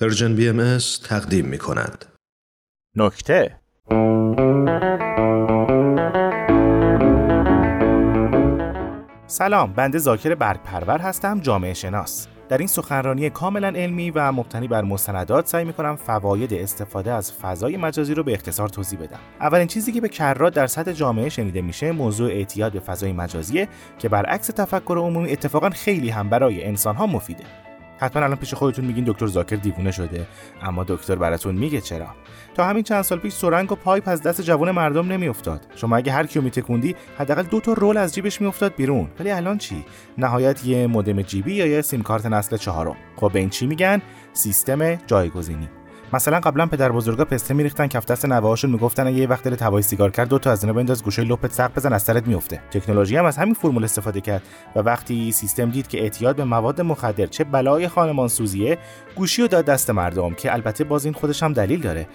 Persian BM تقدیم می کند. نکته سلام بنده زاکربرگ‌پرور هستم جامعه شناس در این سخنرانی کاملا علمی و مبتنی بر مستندات سعی می کنم فواید استفاده از فضای مجازی رو به اختصار توضیح بدم. اولین چیزی که به کرات در سطح جامعه شنیده میشه موضوع اعتیاد به فضای مجازیه که برعکس تفکر عمومی اتفاقا خیلی هم برای انسان ها مفیده. حتما الان پیش خودتون میگین دکتر زاکر دیوونه شده اما دکتر براتون میگه چرا. تا همین چند سال پیش سرنگ و پایپ از دست جوان مردم نمیافتاد. شما اگه هر کیو میتکوندی حداقل دو تا رول از جیبش میافتاد بیرون. ولی الان چی؟ نهایت یه مودم جیبی یا یه سیم کارت نسل چهارم. خب به این چی میگن؟ سیستم جایگزینی. مثلا قبلا پدر بزرگا پسته میریختن کف دست نوه‌هاشون می‌گفتن اگه یه وقت دلت هوای سیگار کرد دو تا از اینا بنداز گوشه لپت سق بزن از سرت میفته تکنولوژی هم از همین فرمول استفاده کرد و وقتی سیستم دید که اعتیاد به مواد مخدر چه بلای خانمان سوزیه گوشی رو داد دست مردم که البته باز این خودش هم دلیل داره.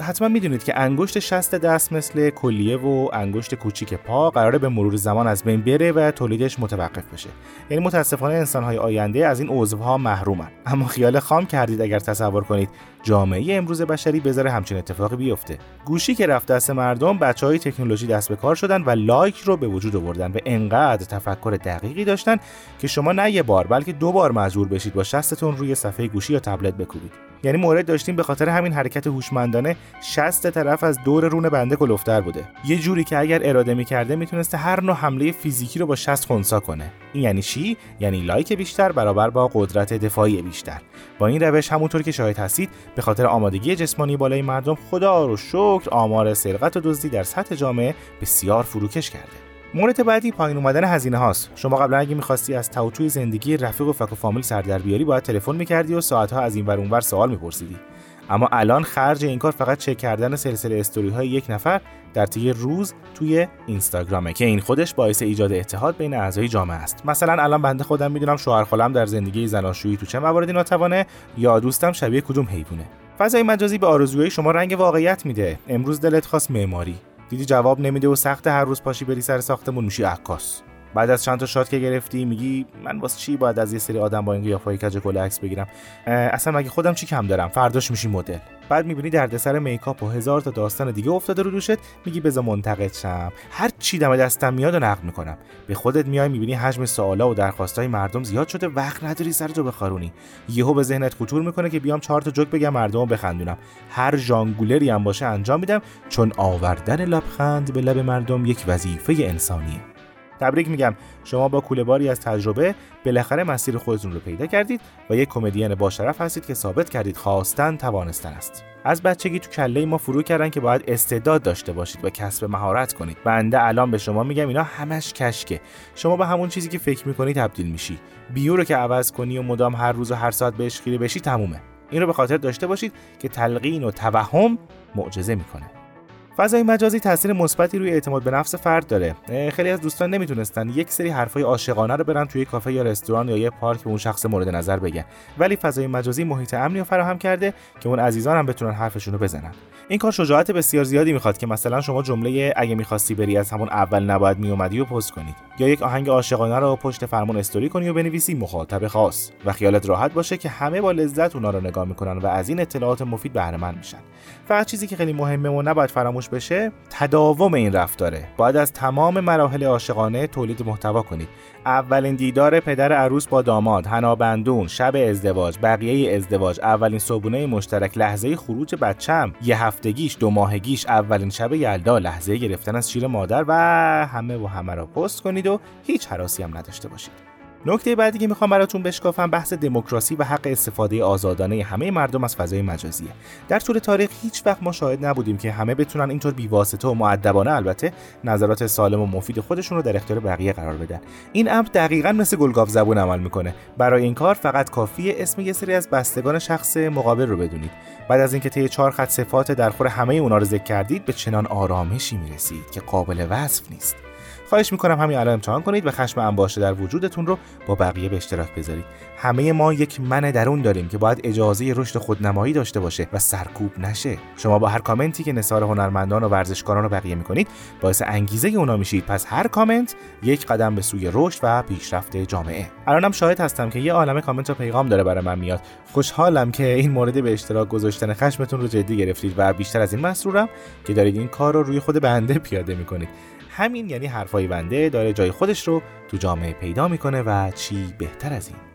حتما می‌دونید که انگشت شست دست مثل کلیه و انگشت کوچیک پا قراره به مرور زمان از بین بره و تولیدش متوقف بشه. یعنی متاسفانه انسانهای آینده از این عضوها محرومن. اما خیال خام کردید اگر تصور کنید جامعه امروز بشری بذاره همچین اتفاقی بیفته. گوشی که رفت دست مردم بچه های تکنولوژی دست به کار شدن و لایک رو به وجود آوردن و انقدر تفکر دقیقی داشتن که شما نه یه بار بلکه دو بار مجبور بشید با شستتون روی صفحه گوشی یا تبلت بکوبید. یعنی مورد داشتیم به خاطر همین حرکت هوشمندانه شست طرف از دور رون بنده کلفتر بوده. یه جوری که اگر اراده می‌کرده می‌تونسته هر نوع حمله فیزیکی رو با شست خونسا کنه. این یعنی چی؟ یعنی لایک بیشتر برابر با قدرت دفاعی بیشتر. با این روش همونطور که شاهد هستید به خاطر آمادگی جسمانی بالای مردم خدا رو شکر آمار سرقت و دزدی در سطح جامعه بسیار فروکش کرده. مورد بعدی پایین اومدن هزینه هاست. شما قبلا اگه می‌خواستی از توتوی زندگی رفیق و فک و فامیل سر در بیاری باید تلفن می‌کردی و ساعتها از این ور اونور سوال میپرسیدی. اما الان خرج این کار فقط چک کردن سلسله استوری های یک نفر در طی روز توی اینستاگرامه که این خودش باعث ایجاد اتحاد بین اعضای جامعه است. مثلا الان بنده خودم می‌دونم شوهر خالم در زندگی زناشویی تو چه مواردی ناتوانه یا دوستم شبیه کدوم حیوانه. فضای مجازی به آرزوهای شما رنگ واقعیت میده. امروز دلت خواست معماری. دیدی جواب نمیده و سخت هر روز پاشی بری سر ساختمون میشی عکاس. بعد از چند تا شات که گرفتی میگی من واسه چی باید از یه سری آدم با این قیافای کج کله عکس بگیرم؟ اصلا مگه خودم چی کم دارم؟ فرداش میشی مدل. بعد می‌بینی دردسر میکاپ و هزار تا داستان دیگه افتاده رو دوشت میگی بذار منتقد شم. هر چی دم دستم میاد و نقد می‌کنم. به خودت میای می‌بینی حجم سوالا و درخواستای مردم زیاد شده وقت نداری سر تو بخارونی. یهو به ذهنت خطور می‌کنه که بیام چهار تا جوک بگم مردم بخندونم. هر ژانگولری هم باشه انجام میدم چون آوردن لبخند به لب مردم یک وظیفه انسانیه. تبریک میگم. شما با کوله باری از تجربه بالاخره مسیر خودتون رو پیدا کردید و یک کمدین با شرف هستید که ثابت کردید خواستن توانستن است. از بچگی تو کله ما فرو کردن که باید استعداد داشته باشید و کسب مهارت کنید. بنده الان به شما میگم اینا همش کشکه. شما به همون چیزی که فکر می‌کنی تبدیل میشی. بیو رو که عوض کنی و مدام هر روز و هر ساعت بهش خیره بشی تمومه. این رو به خاطر داشته باشید که تلقین و توهم معجزه می‌کنه. فضای مجازی تاثیر مثبتی روی اعتماد به نفس فرد داره. خیلی از دوستان نمی‌تونستن یک سری حرفای عاشقانه رو برن توی کافه یا رستوران یا یه پارک به اون شخص مورد نظر بگن. ولی فضای مجازی محیط امنی رو فراهم کرده که اون عزیزان هم بتونن حرفشون رو بزنن. این کار شجاعت بسیار زیادی می‌خواد که مثلا شما جمله اگه می‌خواستی بری از همون اول نباید میومدی و پست کنید. یا یک آهنگ عاشقانه رو پشت فرمون استوری کنی و بنویسی مخاطب خاص. و خیالت راحت باشه که همه با لذت اونا رو نگاه می‌کنن و از این اطلاعات مفید بهره میشن. فقط چیزی که خیلی مهمه و نباید فراموش بشه تداوم این رفتاره باید از تمام مراحل عاشقانه تولید محتوا کنید. اولین دیدار پدر عروس با داماد هنابندون شب ازدواج بقیه ازدواج اولین صبونه مشترک لحظه خروج بچم یه هفتگیش دو ماهگیش اولین شب یلدا. لحظه گرفتن از شیر مادر و همه و همه را پست کنید و هیچ حراسی هم نداشته باشید. نکته بعدی که می‌خوام براتون بشکافم بحث دموکراسی و حق استفاده آزادانه همه مردم از فضای مجازیه. در طول تاریخ هیچ وقت ما شاهد نبودیم که همه بتونن اینطور بیواسطه و معدبانه البته نظرات سالم و مفید خودشون رو در اختیار بقیه قرار بدن. این امر دقیقا مثل گلگاف زبون عمل می‌کنه. برای این کار فقط کافیه اسم یه سری از بستگان شخص مقابل رو بدونید. بعد از اینکه طی چهار خط صفات درخور همه اونا رو ذکر کردید به چنان آرامشی می‌رسید که قابل وصف نیست. خواهش می‌کنم همین الان امتحان کنید و خشم انباشته در وجودتون رو با بقیه به اشتراک بذارید. همه ما یک من درون داریم که باید اجازه رشد خودنمایی داشته باشه و سرکوب نشه. شما با هر کامنتی که نثار هنرمندان و ورزشکاران رو بقیه می‌کنید باعث انگیزه اونا میشید. پس هر کامنت یک قدم به سوی رشد و پیشرفت جامعه. الانم شاهد هستم که یه عالمه کامنت و پیغام داره برای من میاد. خوشحالم که این مورد به اشتراک گذاشتن خشمتون رو جدی گرفتید و بیشتر از این مسرورم که دارید این کار رو روی خود بنده پیاده می‌کنید. همین یعنی حرفای بنده داره جای خودش رو تو جامعه پیدا می‌کنه و چی بهتر از این.